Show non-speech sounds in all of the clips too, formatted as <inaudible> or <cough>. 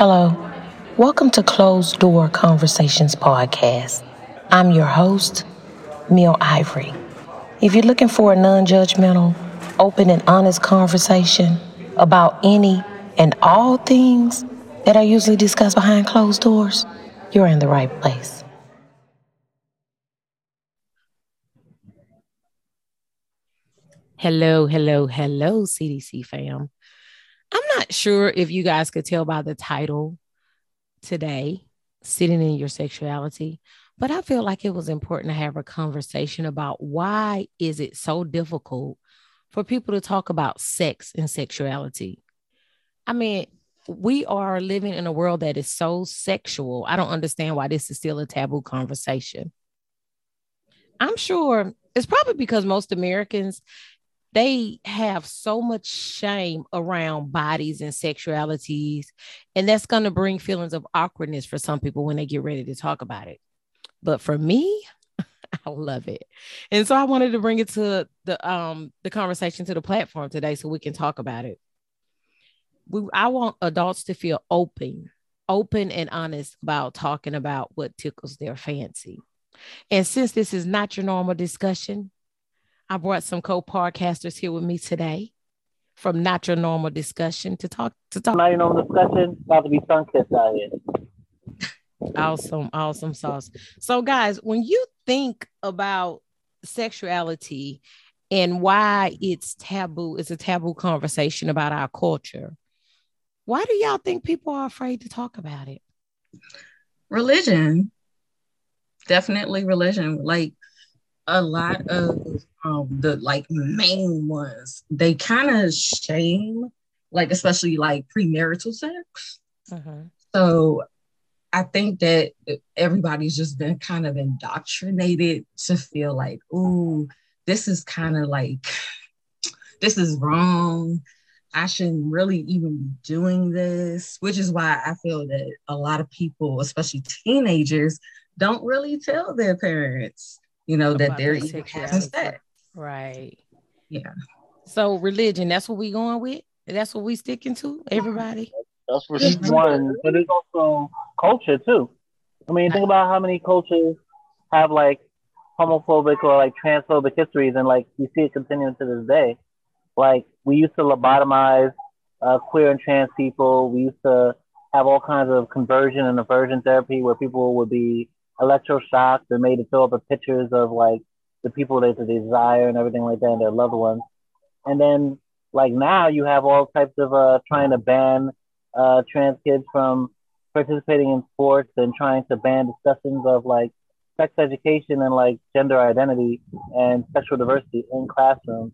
Hello. Welcome to Closed Door Conversations Podcast. I'm your host, Mill Ivory. If you're looking for a non judgmental, open, and honest conversation about any and all things that are usually discussed behind closed doors, you're in the right place. Hello, hello, hello, CDC fam. I'm not sure if you guys could tell by the title today, Sitting in Your Sexuality, but I feel like it was important to have a conversation about why is it so difficult for people to talk about sex and sexuality. I mean, we are living in a world that is so sexual. I don't understand why this is still a taboo conversation. I'm sure it's probably because most Americans they have so much shame around bodies and sexualities and that's going to bring feelings of awkwardness for some people when they get ready to talk about it. But for me <laughs> i love it. And so i wanted to bring it to the um the conversation to the platform today so we can talk about it. We, i want adults to feel open open and honest about talking about what tickles their fancy. And since this is not your normal discussion I brought some co-podcasters here with me today from Not Your Normal Discussion to talk to talk. Not your normal discussion. About to be sun kissed out here. Awesome, awesome sauce. So, guys, when you think about sexuality and why it's taboo, it's a taboo conversation about our culture. Why do y'all think people are afraid to talk about it? Religion. Definitely religion. Like a lot of um, the like main ones, they kind of shame, like especially like premarital sex. Mm-hmm. So I think that everybody's just been kind of indoctrinated to feel like, oh, this is kind of like, this is wrong. I shouldn't really even be doing this, which is why I feel that a lot of people, especially teenagers, don't really tell their parents, you know, that they're even having sex. Right. Yeah. So religion, that's what we going with. That's what we sticking to. Everybody. That's for one, but it's also culture too. I mean, think about how many cultures have like homophobic or like transphobic histories, and like you see it continuing to this day. Like we used to lobotomize uh, queer and trans people. We used to have all kinds of conversion and aversion therapy where people would be electroshocked and made to fill up with pictures of like the people that they desire and everything like that and their loved ones. And then like now you have all types of uh, trying to ban uh, trans kids from participating in sports and trying to ban discussions of like sex education and like gender identity and sexual diversity in classrooms.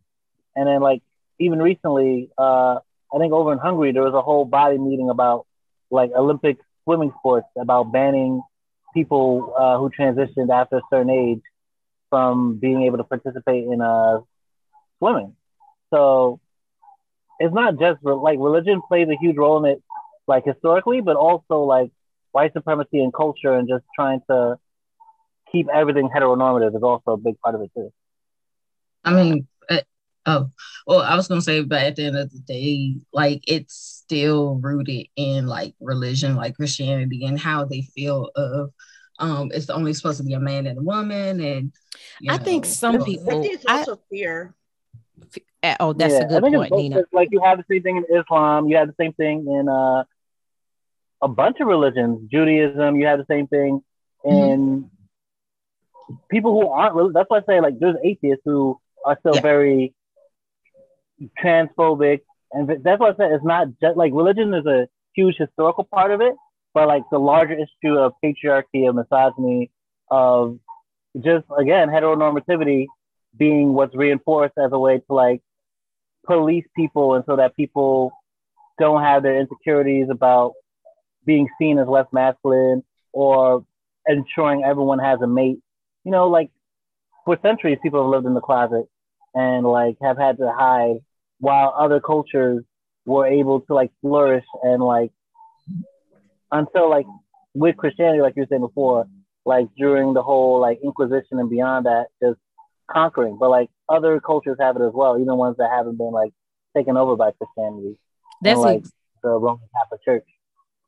And then like even recently, uh, I think over in Hungary there was a whole body meeting about like Olympic swimming sports about banning people uh, who transitioned after a certain age from being able to participate in uh, swimming. So it's not just like religion plays a huge role in it, like historically, but also like white supremacy and culture and just trying to keep everything heteronormative is also a big part of it too. I mean, uh, oh, well, I was gonna say, but at the end of the day, like it's still rooted in like religion, like Christianity, and how they feel of um it's only supposed to be a man and a woman and i know, think some people it's also I, fear eh, oh that's yeah, a good point nina like you have the same thing in islam you have the same thing in uh a bunch of religions judaism you have the same thing in mm-hmm. people who aren't Really, that's why i say like there's atheists who are still yeah. very transphobic and that's why i said it's not just like religion is a huge historical part of it but like the larger issue of patriarchy, of misogyny, of just again heteronormativity being what's reinforced as a way to like police people and so that people don't have their insecurities about being seen as less masculine or ensuring everyone has a mate. You know, like for centuries people have lived in the closet and like have had to hide while other cultures were able to like flourish and like until like with Christianity, like you were saying before, like during the whole like Inquisition and beyond that, just conquering. But like other cultures have it as well, even ones that haven't been like taken over by Christianity. That's and, like the Roman Catholic Church.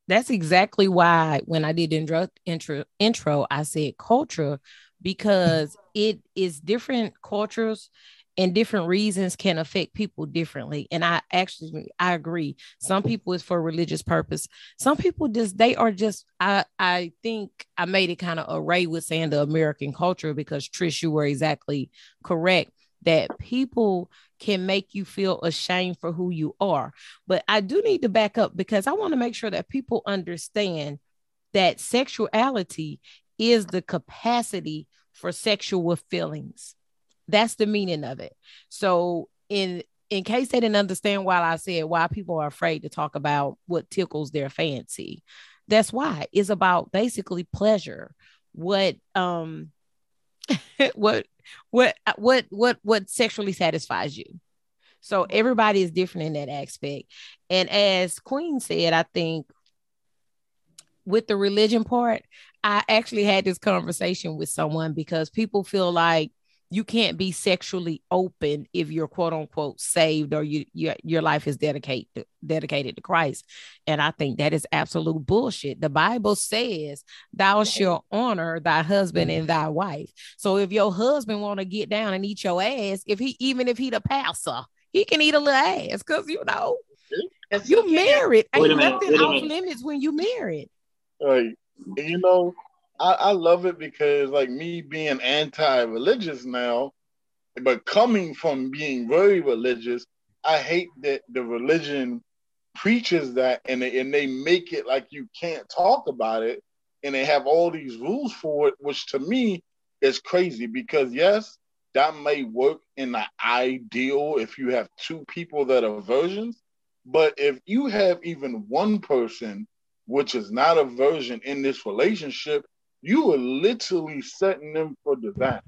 That's exactly why when I did intro intro, intro I said culture because it is different cultures and different reasons can affect people differently and i actually i agree. Some people is for religious purpose. Some people just they are just i i think i made it kind of array with saying the american culture because trish you were exactly correct that people can make you feel ashamed for who you are. But i do need to back up because i want to make sure that people understand that sexuality is the capacity for sexual feelings that's the meaning of it. So in in case they didn't understand why I said why people are afraid to talk about what tickles their fancy, that's why it's about basically pleasure. What um <laughs> what what what what what sexually satisfies you. So everybody is different in that aspect. And as Queen said, I think with the religion part, I actually had this conversation with someone because people feel like you can't be sexually open if you're quote unquote saved or you, you your life is dedicated dedicated to Christ. And I think that is absolute bullshit. The Bible says, "Thou shalt honor thy husband and thy wife." So if your husband want to get down and eat your ass, if he even if he the pastor, he can eat a little ass because you know you married. Ain't nothing off limits when you married. Right. You know, I, I love it because like me being anti-religious now, but coming from being very religious, I hate that the religion preaches that and they, and they make it like you can't talk about it and they have all these rules for it, which to me is crazy because yes, that may work in the ideal if you have two people that are versions, but if you have even one person which is not a version in this relationship, you are literally setting them for disaster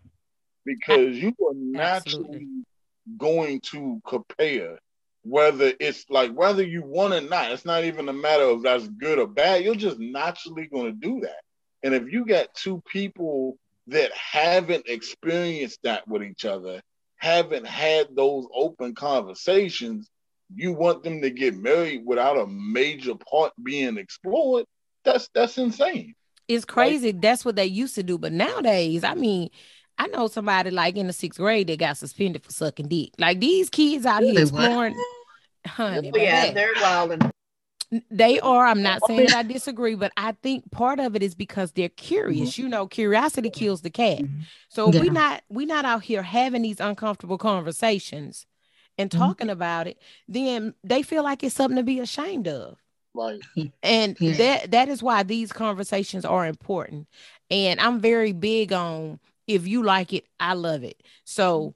because you are naturally Absolutely. going to compare whether it's like whether you want or not. It's not even a matter of that's good or bad. You're just naturally going to do that. And if you got two people that haven't experienced that with each other, haven't had those open conversations, you want them to get married without a major part being explored. That's that's insane. It's crazy. Like, That's what they used to do. But nowadays, I mean, I know somebody like in the sixth grade that got suspended for sucking dick. Like these kids out here exploring. Honey, yeah, they're wild. They are. I'm not saying that I disagree, but I think part of it is because they're curious. Mm-hmm. You know, curiosity kills the cat. Mm-hmm. So yeah. we not we're not out here having these uncomfortable conversations and mm-hmm. talking mm-hmm. about it, then they feel like it's something to be ashamed of. Right. And yeah. that that is why these conversations are important. And I'm very big on if you like it, I love it. So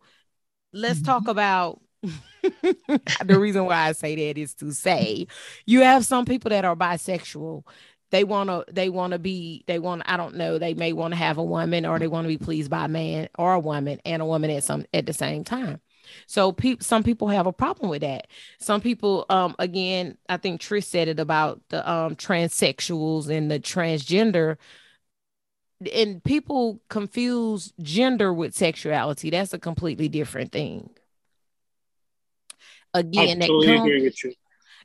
let's mm-hmm. talk about <laughs> the reason why I say that is to say you have some people that are bisexual. They want to they want to be they want I don't know, they may want to have a woman or they want to be pleased by a man or a woman and a woman at some at the same time. So pe- some people have a problem with that. Some people, um, again, I think Trish said it about the um, transsexuals and the transgender. And people confuse gender with sexuality. That's a completely different thing. Again, that comes,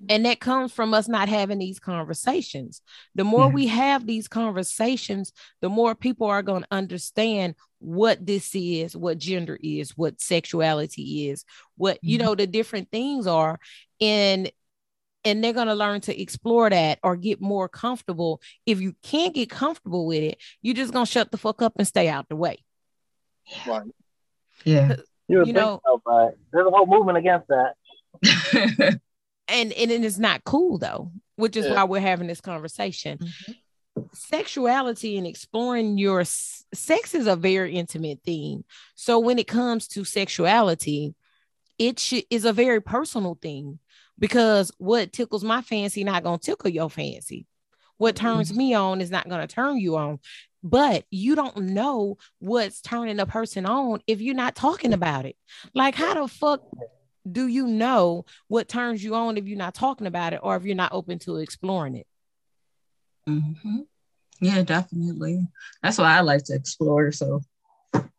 and that comes from us not having these conversations. The more mm-hmm. we have these conversations, the more people are going to understand what this is, what gender is, what sexuality is, what mm-hmm. you know the different things are and and they're going to learn to explore that or get more comfortable. If you can't get comfortable with it, you're just going to shut the fuck up and stay out the way. Right. Yeah. <laughs> You, you know, there's a whole movement against that. <laughs> and and it is not cool though, which is yeah. why we're having this conversation. Mm-hmm. Sexuality and exploring your sex is a very intimate thing. So when it comes to sexuality, it sh- is a very personal thing because what tickles my fancy not gonna tickle your fancy. What turns mm-hmm. me on is not gonna turn you on. But you don't know what's turning a person on if you're not talking about it. Like, how the fuck do you know what turns you on if you're not talking about it or if you're not open to exploring it? Mm-hmm. Yeah, definitely. That's why I like to explore. So,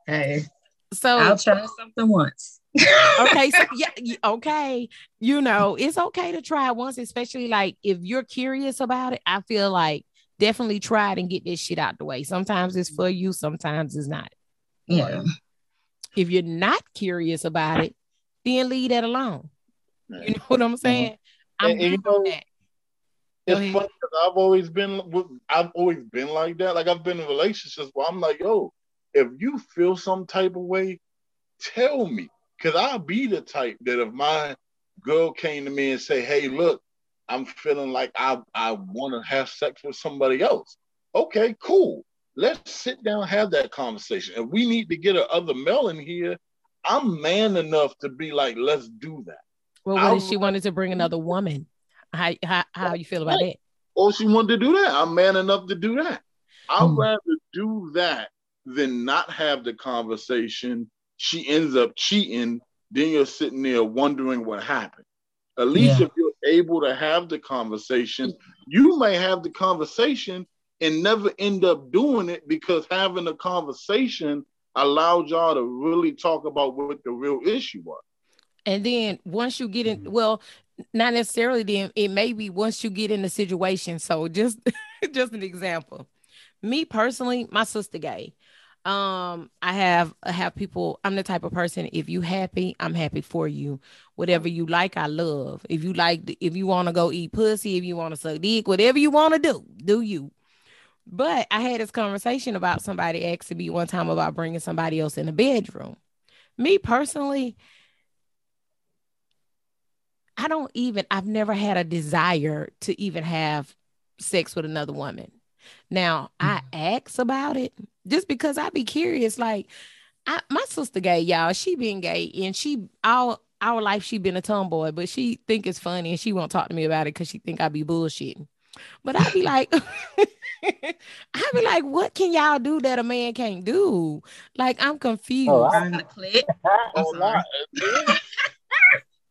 hey. So I'll try something once. <laughs> okay, so <laughs> yeah, okay. You know, it's okay to try once, especially like if you're curious about it. I feel like definitely try it and get this shit out the way. Sometimes it's for you, sometimes it's not. Yeah. If you're not curious about it, then leave that alone. You know what I'm saying? Mm-hmm. I'm and, and you know, that. It's funny because I've always been I've always been like that. Like I've been in relationships where I'm like, yo, if you feel some type of way, tell me. Cause I'll be the type that if my girl came to me and say, Hey, look, I'm feeling like I, I want to have sex with somebody else. Okay, cool. Let's sit down and have that conversation. If we need to get another other male in here, I'm man enough to be like, let's do that. Well, what I if she wanted to bring another woman? How how how you feel about that? or she wanted to do that. I'm man enough to do that. I'd Hmm. rather do that than not have the conversation. She ends up cheating, then you're sitting there wondering what happened. At least Yeah. if you're able to have the conversation, you may have the conversation and never end up doing it because having a conversation allowed y'all to really talk about what the real issue was. And then once you get Mm-hmm. in, well, not necessarily. Then it may be once you get in the situation. So <laughs> just just an example. Me personally, my sister gay. Um, I have I have people. I'm the type of person. If you happy, I'm happy for you. Whatever you like, I love. If you like, if you want to go eat pussy, if you want to suck dick, whatever you want to do, do you. But I had this conversation about somebody asking me one time about bringing somebody else in the bedroom. Me personally, I don't even, I've never had a desire to even have sex with another woman. Now, I mm-hmm. ask about it just because I be curious. Like, I, my sister gay, y'all, she been gay and she, all our life, she been a tomboy, but she think it's funny and she won't talk to me about it because she think I be bullshitting. But I be like, <laughs> <laughs> I be like, what can y'all do that a man can't do? Like, I'm oh, confused. Oh, <laughs> I'm, I'm Oh, sorry. nah. <laughs>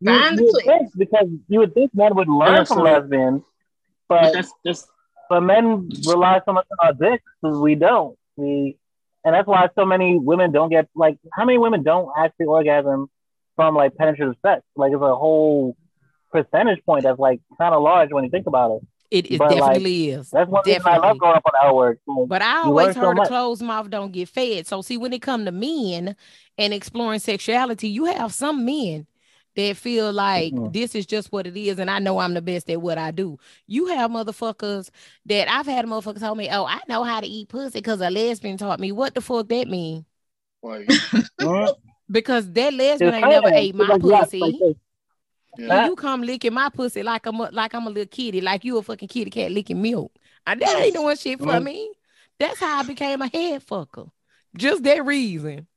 You, Find the you think because you would think men would learn from lesbians, But but that's that's but men rely so much on our dicks because we don't. We and that's why so many women don't get like how many women don't actually orgasm from like penetrative sex? Like it's a whole percentage point that's like kind of large when you think about it. It, it But, like, definitely is. That's one reason I Definitely. love growing up on L word. So But I always learn so heard a closed mouth don't get fed. So see, when it come to men and exploring sexuality, you have some men that feel like Mhm. this is just what it is, and I know I'm the best at what I do. You have motherfuckers that I've had a motherfucker tell me, "Oh, I know how to eat pussy because a lesbian taught me." What the fuck that mean? Like. <laughs> Because that lesbian Just ain't never ate my like, yes, pussy. like this. So yeah. you come licking my pussy like I'm a, like I'm a little kitty, like you a fucking kitty cat licking milk. I that ain't doing shit for Mhm. me. That's how I became a head fucker. Just that reason.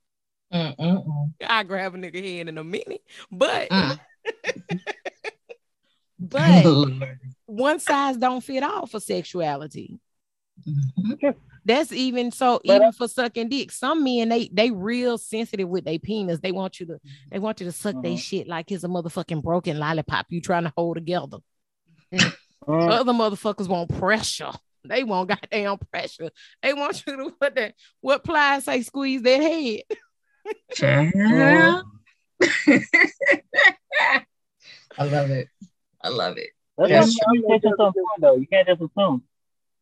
Mm-mm-mm. I grab a nigga head in a minute, but Mm. <laughs> but <laughs> one size don't fit all for sexuality. Mhm. That's even so But, even for sucking dick. Some men they they real sensitive with their penis. They want you to they want you to suck their Mhm. shit like it's a motherfucking broken lollipop you trying to hold together. Mhm. Other motherfuckers want pressure. They want goddamn pressure. They want you to what that what plies say squeeze that head. <laughs> <laughs> I love it. I love it. That's Yeah, why sure. you can't just assume though. You can't just assume.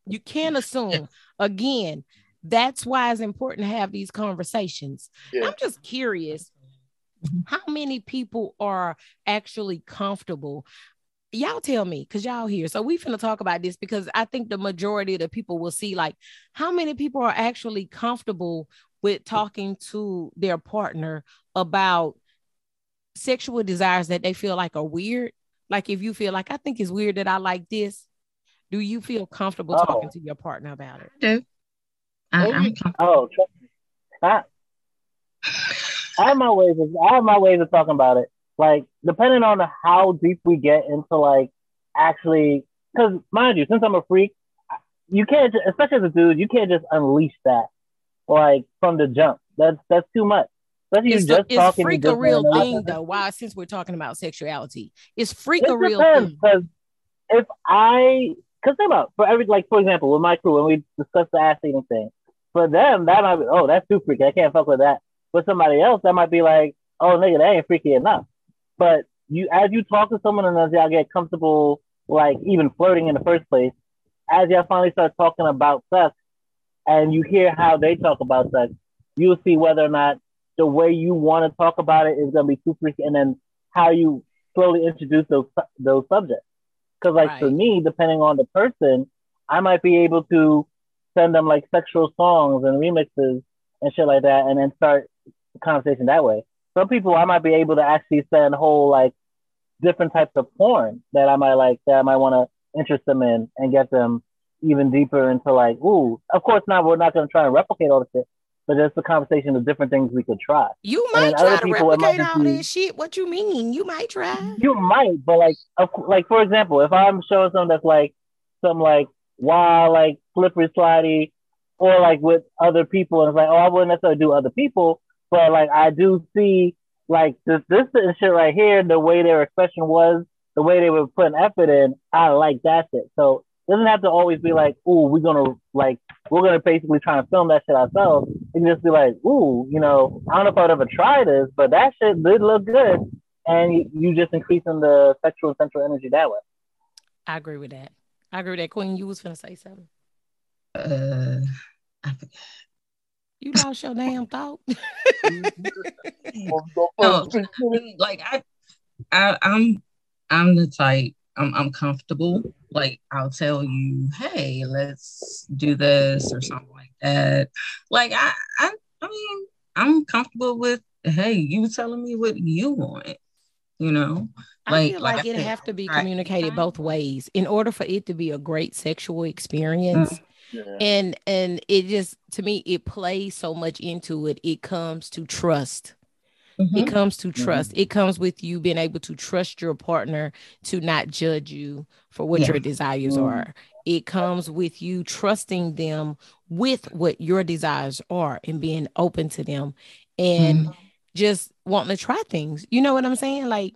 You can't assume. Again, that's why it's important to have these conversations. Yeah. I'm just curious how many people are actually comfortable. Y'all tell me, because y'all here. So we finna talk about this because I think the majority of the people will see like how many people are actually comfortable with talking to their partner about sexual desires that they feel like are weird. Like if you feel like I think it's weird that I like this, do you feel comfortable Oh. talking to your partner about it? do. I, Oh, I'm yeah. com- Oh, trust me. I, I have my ways of I have my ways of talking about it. Like depending on how deep we get into like actually, because mind you, since I'm a freak, you can't, ju- especially as a dude, you can't just unleash that like from the jump. That's that's too much. Especially It's, you just a, talking. it's freak you a real thing though. Why since we're talking about sexuality, it's freak It a real depends thing. because if I, because think about for every like for example with my crew when we discuss the ass eating thing, for them that might be oh that's too freaky I can't fuck with that. But somebody else that might be like, oh nigga, that ain't freaky enough. But you as you talk to someone and as y'all get comfortable, like even flirting in the first place, as y'all finally start talking about sex and you hear how they talk about sex, you'll see whether or not the way you want to talk about it is gonna be too freaky and then how you slowly introduce those those subjects. Because like right. for me, depending on the person, I might be able to send them like sexual songs and remixes and shit like that, and then start the conversation that way. Some people I might be able to actually send whole like different types of porn that I might like that I might want to interest them in and get them even deeper into like, ooh, of course not. We're not going to try and replicate all the shit, but just the conversation of different things we could try. You might try to replicate all this shit. What you mean? You might try. You might, but like, like for example, if I'm showing something that's like some like wild, like slippery, slidey, or like with other people, and it's like, oh, I wouldn't necessarily do other people, but like I do see like this, this shit right here, the way their expression was, the way they were putting effort in, I like that shit. So doesn't have to always be like, ooh, we're gonna like we're gonna basically try and film that shit ourselves. It can just be like, ooh, you know, I don't know if I'd ever try this, but that shit did look good, and you, you just increasing the sexual and central energy that way. I agree with that. I agree with that. Queen, you was gonna say something. Uh, I forgot. You lost your damn thought. <laughs> <laughs> no, like I, I, I'm, I'm the type I'm, I'm comfortable. Like I'll tell you, hey, let's do this or something like that. Like I, I, I mean, I'm comfortable with, hey, you telling me what you want. You know, like, I feel like, like it have to be communicated both ways in order for it to be a great sexual experience. Mm-hmm. Yeah. And and it just to me it plays so much into it. It comes to trust Mm-hmm. It comes to trust. Mm-hmm. It comes with you being able to trust your partner to not judge you for what yeah. your desires mm-hmm. are. It comes with you trusting them with what your desires are and being open to them and mm-hmm. just wanting to try things. You know what I'm saying? Like,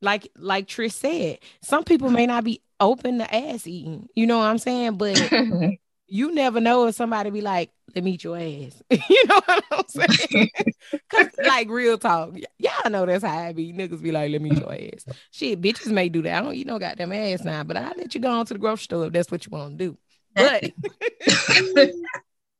like, like Trish said, some people may not be open to ass eating. You know what I'm saying? But <laughs> you never know if somebody be like, let me eat your ass. <laughs> you know what I'm saying? <laughs> Cause like real talk. Y'all know that's how I be. Niggas be like, let me eat your ass. Shit, bitches may do that. I don't you know goddamn ass now, but I let you go on to the grocery store if that's what you want to do. But <laughs>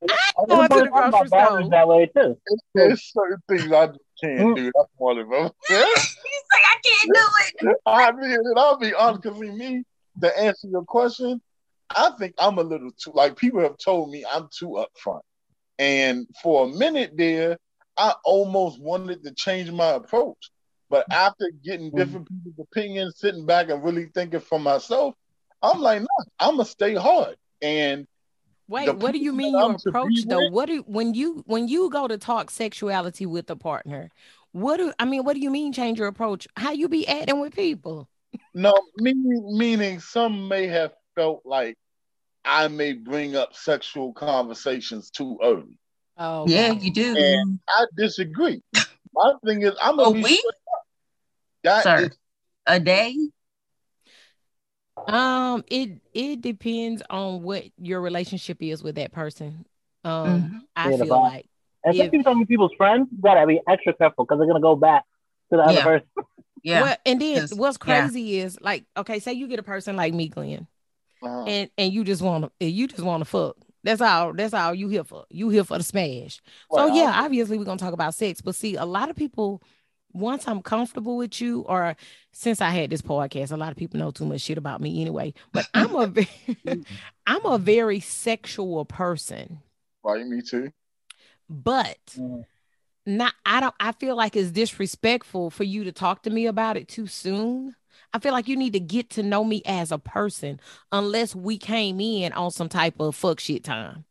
I going to the grocery store. That way too. There's certain things I just can't do. Mm. That's one of them. He's like, I can't do it. I mean, I'll be honest, because me, to answer your question, I think I'm a little too like people have told me I'm too upfront. And for a minute there, I almost wanted to change my approach. But after getting mm-hmm. different people's opinions, sitting back and really thinking for myself, I'm like, no, I'm gonna stay hard. And wait, what do you mean your approach though? With, what do when you when you go to talk sexuality with a partner? What do I mean? What do you mean change your approach? How you be acting with people? No, meaning meaning some may have felt like I may bring up sexual conversations too early. Oh, yeah, you do. And I disagree. <laughs> My thing is, I'm a week. That Sir, is- a day. Um, it it depends on what your relationship is with that person. Um, mm-hmm. I yeah, feel like, especially if, some people's friends, you gotta be extra careful because they're gonna go back to the yeah. other person. Yeah. Well, and then what's crazy yeah. is like, okay, say you get a person like me, Glenn uh-huh. and and you just want to you just want to fuck. That's all. That's all you here for. You here for the smash. Well, so yeah, obviously we're gonna talk about sex, but see, a lot of people. Once I'm comfortable with you, or since I had this podcast, a lot of people know too much shit about me anyway. But I'm a very, <laughs> <laughs> I'm a very sexual person. Right, me too. But mm. not I don't I feel like it's disrespectful for you to talk to me about it too soon. I feel like you need to get to know me as a person unless we came in on some type of fuck shit time.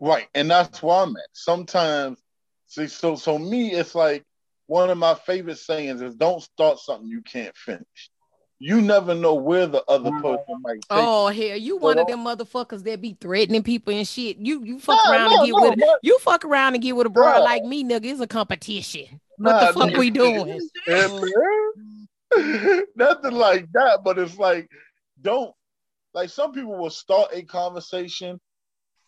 Right. And that's why I'm at. Sometimes see so so me it's like one of my favorite sayings is don't start something you can't finish. You never know where the other person might take Oh hell, you one of them motherfuckers that be threatening people and shit. You you fuck nah, around no, and get no, with no. you fuck around and get with a bro like me, nigga. It's a competition. What nah, the fuck we doing? <laughs> Nothing like that, but it's like, don't like some people will start a conversation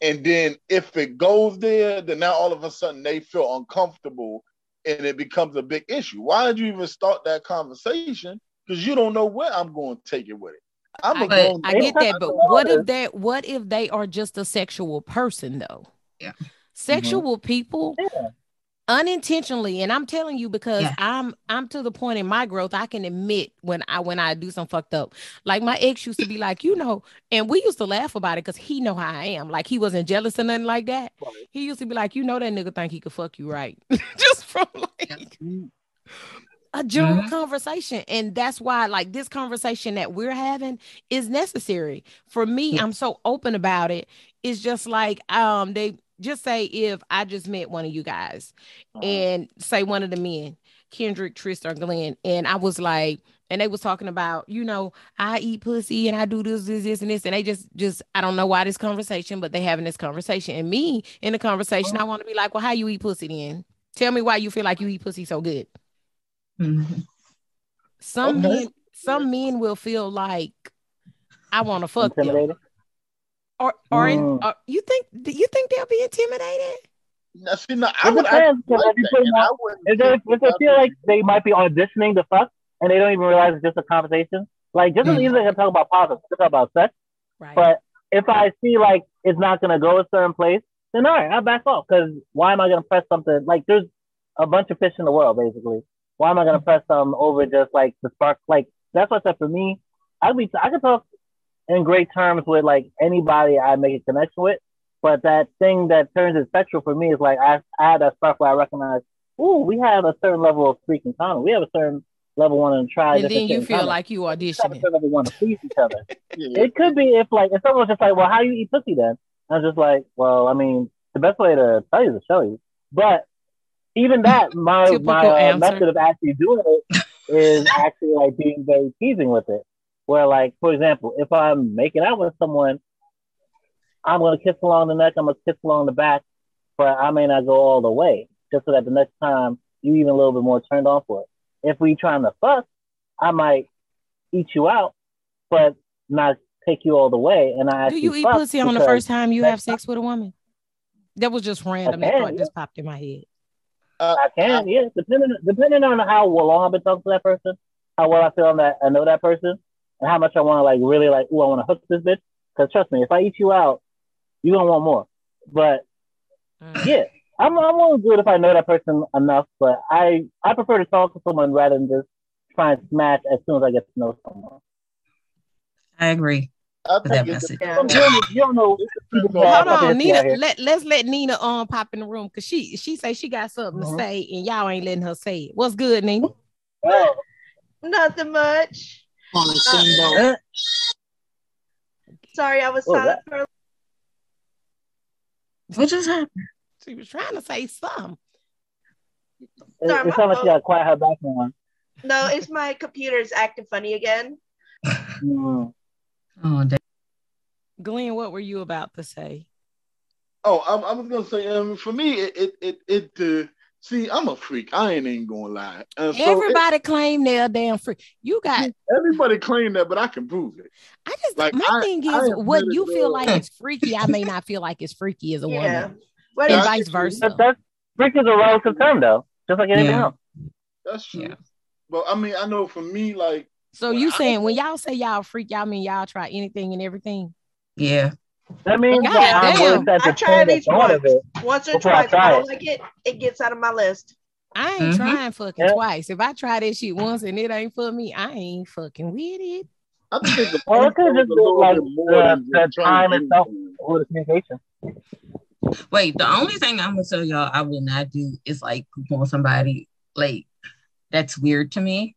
And then if it goes there, then now all of a sudden they feel uncomfortable and it becomes a big issue. Why did you even start that conversation? Because you don't know where I'm going to take it with it. I'm I, a get, I get that, but <laughs> what if that? What if they are just a sexual person though? Yeah. Sexual people Yeah. Unintentionally, and I'm telling you because Yeah. I'm I'm to the point in my growth I can admit when I when I do some fucked up. Like my ex used to be like, you know, and we used to laugh about it because he know how I am. Like he wasn't jealous or nothing like that. He used to be like, you know, that nigga think he could fuck you right, <laughs> just from like a general Mhm. conversation and that's why like this conversation that we're having is necessary for me i'm so open about it it's just like um they just say if i just met one of you guys Uh-huh. and say one of the men kendrick trish or glenn and i was like and they was talking about you know i eat pussy and i do this this this and this and they just just i don't know why this conversation but they having this conversation and me in the conversation i want to be like well how you eat pussy then tell me why you feel like you eat pussy so good Mhm. some Okay. men some men will feel like I want to fuck them. Intimidated. Or or, in, Mm. or you think do you think they'll be intimidated? Now, see, now, I It would depends, actually 'cause like if that, put and them I on- wouldn't If they, if they feel like they might be auditioning the fuck and they don't even realize it's just a conversation, like just as Mm. easily I can talk about politics, I can talk about sex. Right. But if I see like it's not gonna go a certain place, then all right, I'll back off. Because why am I gonna press something like there's a bunch of fish in the world basically. Why am I gonna press something over just like the spark? Like that's what's up for me. I'd be I could talk in great terms with like anybody I make a connection with, but that thing that turns it sexual for me is like I, I had that stuff where I recognize, ooh, we have a certain level of freak in common. We have a certain level wanting to try. and then you feel common. like you We have a auditioning. certain level want to please each other. <laughs> Yeah. It could be if like if someone's just like, well, how you eat pussy then? I was just like, well, I mean, the best way to tell you is to show you. But even <laughs> that, my Typical my uh, method of actually doing it is actually like being very teasing with it. Where like, for example, if I'm making out with someone, I'm gonna kiss along the neck, I'm gonna kiss along the back, but I may not go all the way, just so that the next time you even a little bit more turned on for it. If we trying to fuck, I might eat you out, but not take you all the way. And I Do actually you eat pussy on the first time you have sex with a woman? That was just random. That can, thought yeah. just popped in my head. Uh, I can, yeah. Depending depending on how long I've been talking to that person, how well I feel on that I know that person, and how much I want to like really like, oh, I want to hook this bitch. Because trust me, if I eat you out, you're gonna want more. But Mm. yeah, I'm I'm only good if I know that person enough. But I I prefer to talk to someone rather than just try and smash as soon as I get to know someone. I agree. I with that think it message. depends You don't, you don't know. Hold on, fucking history out Nina. Let let's let Nina um pop in the room because she she say she got something Mhm. to say and y'all ain't letting her say it. What's good, Nina? Oh, Nothing much. On the same boat. Sorry, I was silent for a What just happened? She was trying to say something. It, Sorry, it my sounds like phone- you got quiet her background. No, it's my computer's acting funny again. <laughs> Oh, damn. Glenn, what were you about to say? Oh, I'm, I was gonna say, um, for me, it it it, it uh, see, I'm a freak. I ain't even gonna lie. And so it- Everybody claim they're damn free. You got everybody claim that, but I can prove it. I just Like, my I- thing is am what you feel like is freaky, I may not feel like it's freaky as a Yeah. woman. What And vice versa. That, that's freak is a relative term, though, just like anything Yeah. else. That's true. Yeah. But I mean, I know for me, like, So you I- saying when y'all say y'all freak, y'all mean y'all try anything and everything? Yeah. That means God that I'm damn. willing I entertain tried the at least thought of once. it. once or Before I twice. I try don't it. like it, it gets out of my list. I ain't Mhm. trying fucking Yeah. twice. If I try that shit once and it ain't for me, I ain't fucking with it. I think the Well, it could point just goes be a little like bit more the, than the just trying time itself anything. with the communication. Wait, the only thing I'm gonna tell y'all I will not do is like poop on somebody. Like that's weird to me.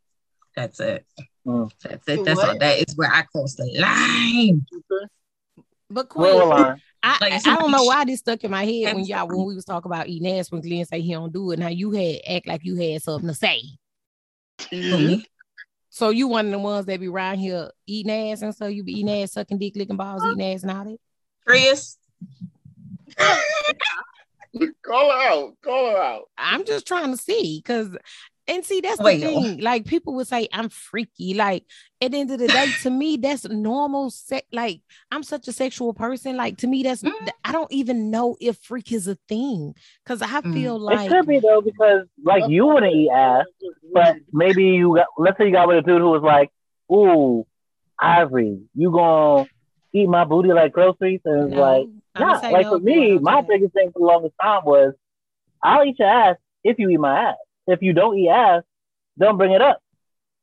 That's it. Mm. That's it. Do That's all. what? That is where I cross the line. But Where Queen, will I? I, I don't know why this stuck in my head when y'all when we was talking about eating ass when Glenn say he don't do it. Now you had act like you had something to say. For Yeah. me. So you one of the ones that be around here eating ass and so you be eating ass, sucking dick, licking balls, eating ass and all that. Chris. <laughs> Call her out. Call her out. I'm just trying to see because And see, that's Well. the thing. Like people would say, I'm freaky. Like at the end of the day, to me, that's normal. Se- like I'm such a sexual person. Like to me, that's Mm. I don't even know if freak is a thing. Cause I mm. like It like could be though, because like you wouldn't eat ass, but maybe you got. Let's say you got with a dude who was like, "Ooh, Ivory, you gonna eat my booty like groceries?" And it's no, like, I'ma nah. Like no, for me, my biggest thing for the longest time was, I'll eat your ass if you eat my ass. If you don't eat ass, don't bring it up.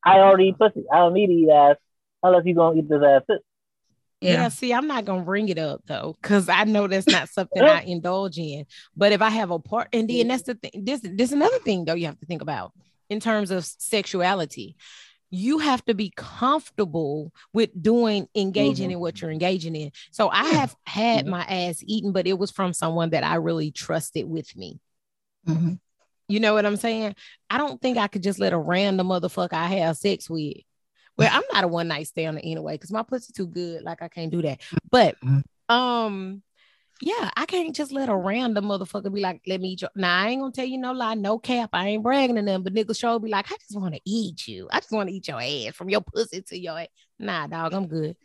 I already eat pussy. I don't need to eat ass unless you're gonna eat this ass too. Yeah. Yeah. see, I'm not gonna bring it up though, because I know that's not something I <laughs> indulge in. But if I have a part, and then that's the thing. This this another thing though you have to think about in terms of sexuality. You have to be comfortable with doing engaging in what you're engaging in. So I have had Mhm. my ass eaten, but it was from someone that I really trusted with me. Mhm. You know what I'm saying? I don't think I could just let a random motherfucker I have sex with. Well, I'm not a one night stand anyway, because my pussy too good. Like I can't do that. But Mhm. um, yeah, I can't just let a random motherfucker be like, let me eat your now. I ain't gonna tell you no lie, no cap. I ain't bragging to them, but niggas show be like, I just want to eat you. I just want to eat your ass from your pussy to your ass. Nah, dog, I'm good.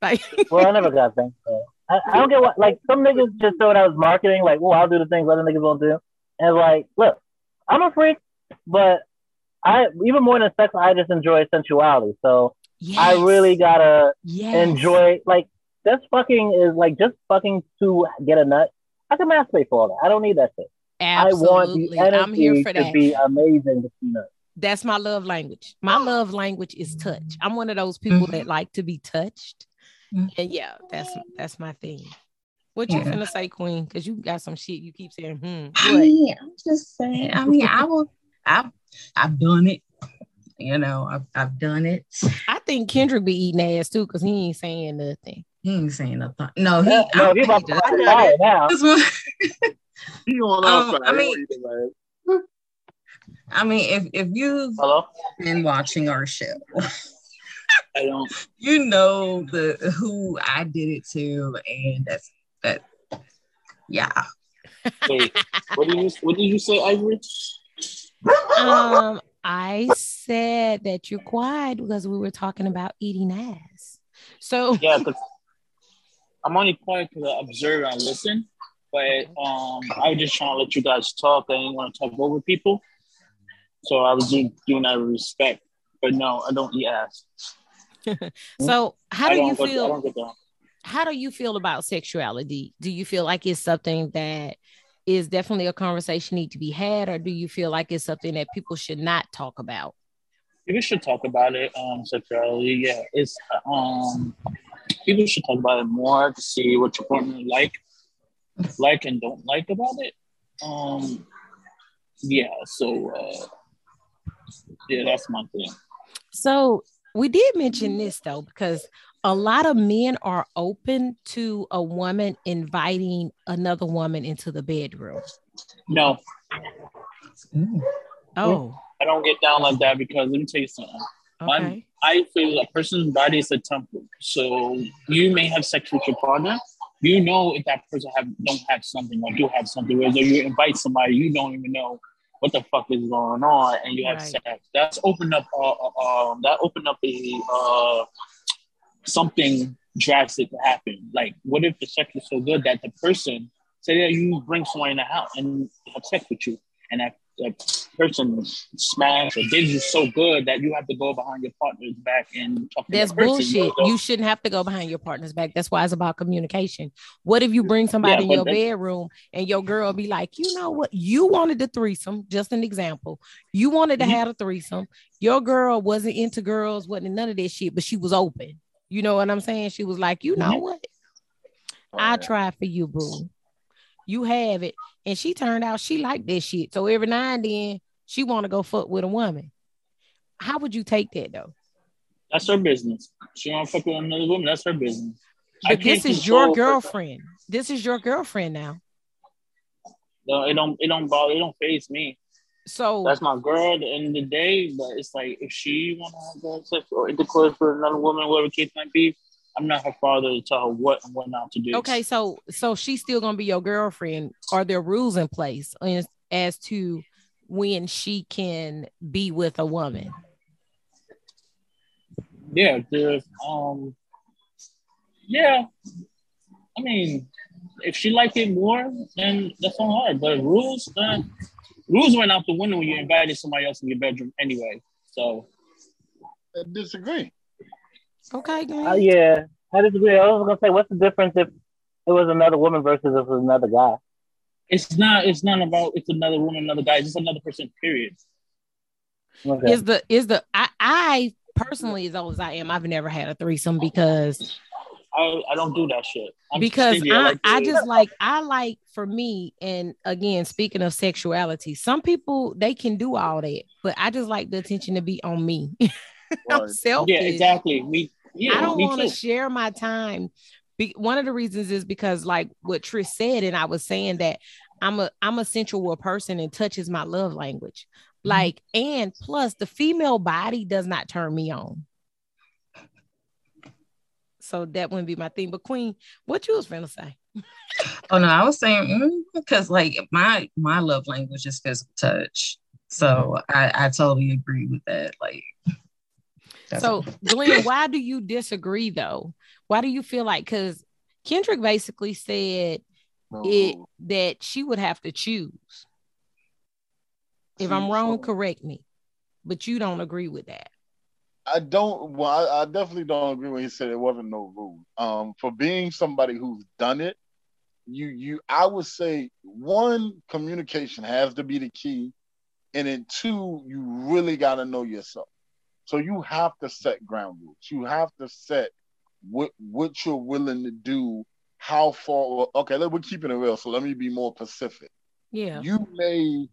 Like <laughs> Well, I never got that. So. I, I don't get what like some niggas just thought I was marketing, like, well, I'll do the things other niggas won't do. And it's like, look, I'm a freak, but I even more than sex, I just enjoy sensuality. So I really gotta yes. enjoy like this fucking is like just fucking to get a nut. I can masturbate for all that. I don't need that shit. Absolutely. I want the I'm here energy for to that. be amazing to see nuts. That's my love language. My love language is touch. I'm one of those people Mhm. that like to be touched. Mhm. And yeah, that's that's my thing. What you Yeah. finna say, Queen? Because you got some shit you keep saying, hmm. I mean, I'm just saying. I mean, I will. I've I've done it. You know, I've I've done it. I think Kendrick be eating ass too, because he ain't saying nothing. He ain't saying nothing. No, he. Yeah, I no, don't he about to. I fire now. This one- <laughs> He on Um. I mean- don't eat the ass. I mean, if if you've Hello? been watching our show, I don't. <laughs> you know the who I did it to, and that's that. Yeah. Wait, what did you what did you say, Ivory? Um, I said that you're quiet because we were talking about eating ass. So Yeah, because I'm only quiet because I observe and listen. But um, I was just trying to let you guys talk. I didn't want to talk over people, so I was doing, doing that with respect. But no, I don't eat ass. <laughs> so how I do don't you go- I feel? Don't get that. how do you feel about sexuality? Do you feel like it's something that is definitely a conversation need to be had, or do you feel like it's something that people should not talk about? People should talk about it. Um, sexuality. Yeah, it's um, people should talk about it more to see what your partner like, like and don't like about it. Um, yeah. So uh, yeah, that's my thing. So we did mention this though, because a lot of men are open to a woman inviting another woman into the bedroom. No, Ooh. Oh, I don't get down like that because let me tell you something. Okay. I feel a person's body is a temple. So you may have sex with your partner. You know if that person have don't have something or do have something. Whereas if you invite somebody, you don't even know what the fuck is going on, and you have Right. sex. That's opened up. Uh, uh, um, that opened up a uh, something drastic to happen. Like, what if the sex is so good that the person say that you bring someone in the house and have sex with you, and that, that person smash or did you so good that you have to go behind your partner's back and talk to That's that person. bullshit. So- You shouldn't have to go behind your partner's back. That's why it's about communication. What if you bring somebody Yeah, in your bedroom and your girl be like, you know what? You wanted the threesome, just an example. You wanted to Mhm. have a threesome. Your girl wasn't into girls, wasn't none of this shit, but she was open. You know what I'm saying? She was like, you know Mhm. what? I tried for you, boo. You have it. And she turned out she liked this shit. So every now and then she want to go fuck with a woman. How would you take that though? That's her business. She want to fuck with another woman. That's her business. But this is your girlfriend. This is your girlfriend now. No, it don't. It don't bother. It don't face me. So That's my girl at the end of the day. But it's like if she want to have sex or intercourse with another woman, whatever case might be, I'm not her father to tell her what and what not to do. okay, so so she's still gonna be your girlfriend. Are there rules in place as, as to when she can be with a woman? Yeah, the um, yeah. I mean, if she like it more, then that's on her. But rules, uh, rules went out the window when you invited somebody else in your bedroom anyway. So I disagree. Okay, Glenn. Uh, yeah, I disagree. I was gonna say, what's the difference if it was another woman versus if it was another guy? it's not. It's not about it's another woman, another guy. It's just another person. Period. Okay. Is the is the I, I personally, as old as I am, I've never had a threesome because I, I don't do that shit. I'm because. I, like I just like I like for me and again speaking of sexuality, some people they can do all that, but I just like the attention to be on me. <laughs> I'm selfish. yeah, exactly. Me, yeah, I don't want to share my time. Be, one of the reasons is because like what Trish said, and I was saying that I'm a I'm a sensual person and touch is my love language. Mm-hmm. Like, and plus the female body does not turn me on. So that wouldn't be my thing. But Queen, what you was gonna say? <laughs> Oh no, I was saying mm, because like my my love language is physical touch. So mm-hmm. I, I totally agree with that. Like So, <laughs> Glenn, why do you disagree though? Why do you feel like because Kendrick basically said it that she would have to choose. If I'm wrong, correct me. But you don't agree with that. I don't. Well, I, I definitely don't agree when he said it wasn't no rule. Um, for being somebody who's done it, you you I would say one communication has to be the key, and then two, you really got to know yourself. So you have to set ground rules. You have to set what what you're willing to do. How far? Okay, let, we're keeping it real. So let me be more specific Yeah. you may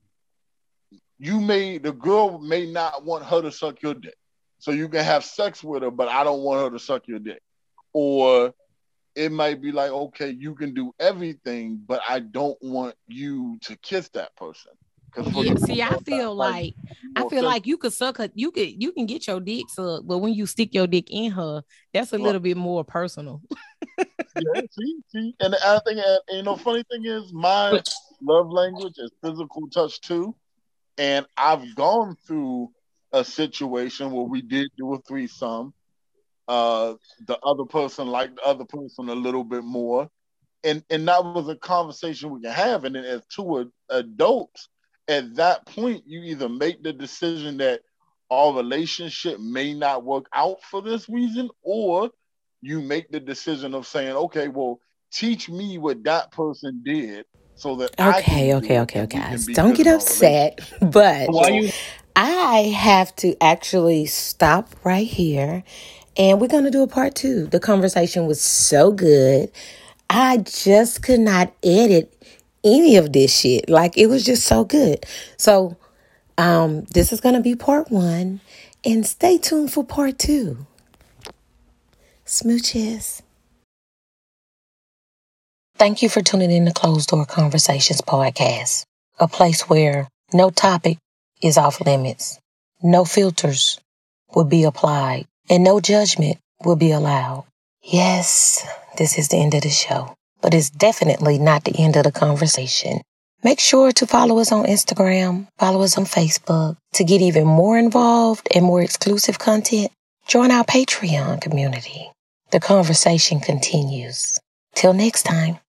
you may the girl may not want her to suck your dick so you can have sex with her but i don't want her to suck your dick. Or it might be like okay you can do everything but i don't want you to kiss that person. Because Yeah, see, I feel like I feel like you could suck her, you could you can get your dick sucked, but when you stick your dick in her, that's a little bit more personal. <laughs> yeah, see, see, and the other thing, and, uh, and you know, funny thing is, my love language is physical touch too, and I've gone through a situation where we did do a threesome. Uh, the other person liked the other person a little bit more, and and that was a conversation we can have. And then as two ad- adults, at that point, you either make the decision that our relationship may not work out for this reason, or you make the decision of saying, okay, well, teach me what that person did so that I Okay, do okay, it okay, and guys. Don't get upset, but Why you? I have to actually stop right here and we're going to do a part two. The conversation was so good. I just could not edit any of this shit. Like it was just so good. So, um, this is going to be part one and stay tuned for part two. Smooches. Thank you for tuning in to Closed Door Conversations podcast, a place where no topic is off limits, no filters will be applied, and no judgment will be allowed. Yes, this is the end of the show, but it's definitely not the end of the conversation. Make sure to follow us on Instagram, follow us on Facebook. To get even more involved and more exclusive content, join our Patreon community. The conversation continues. Till next time.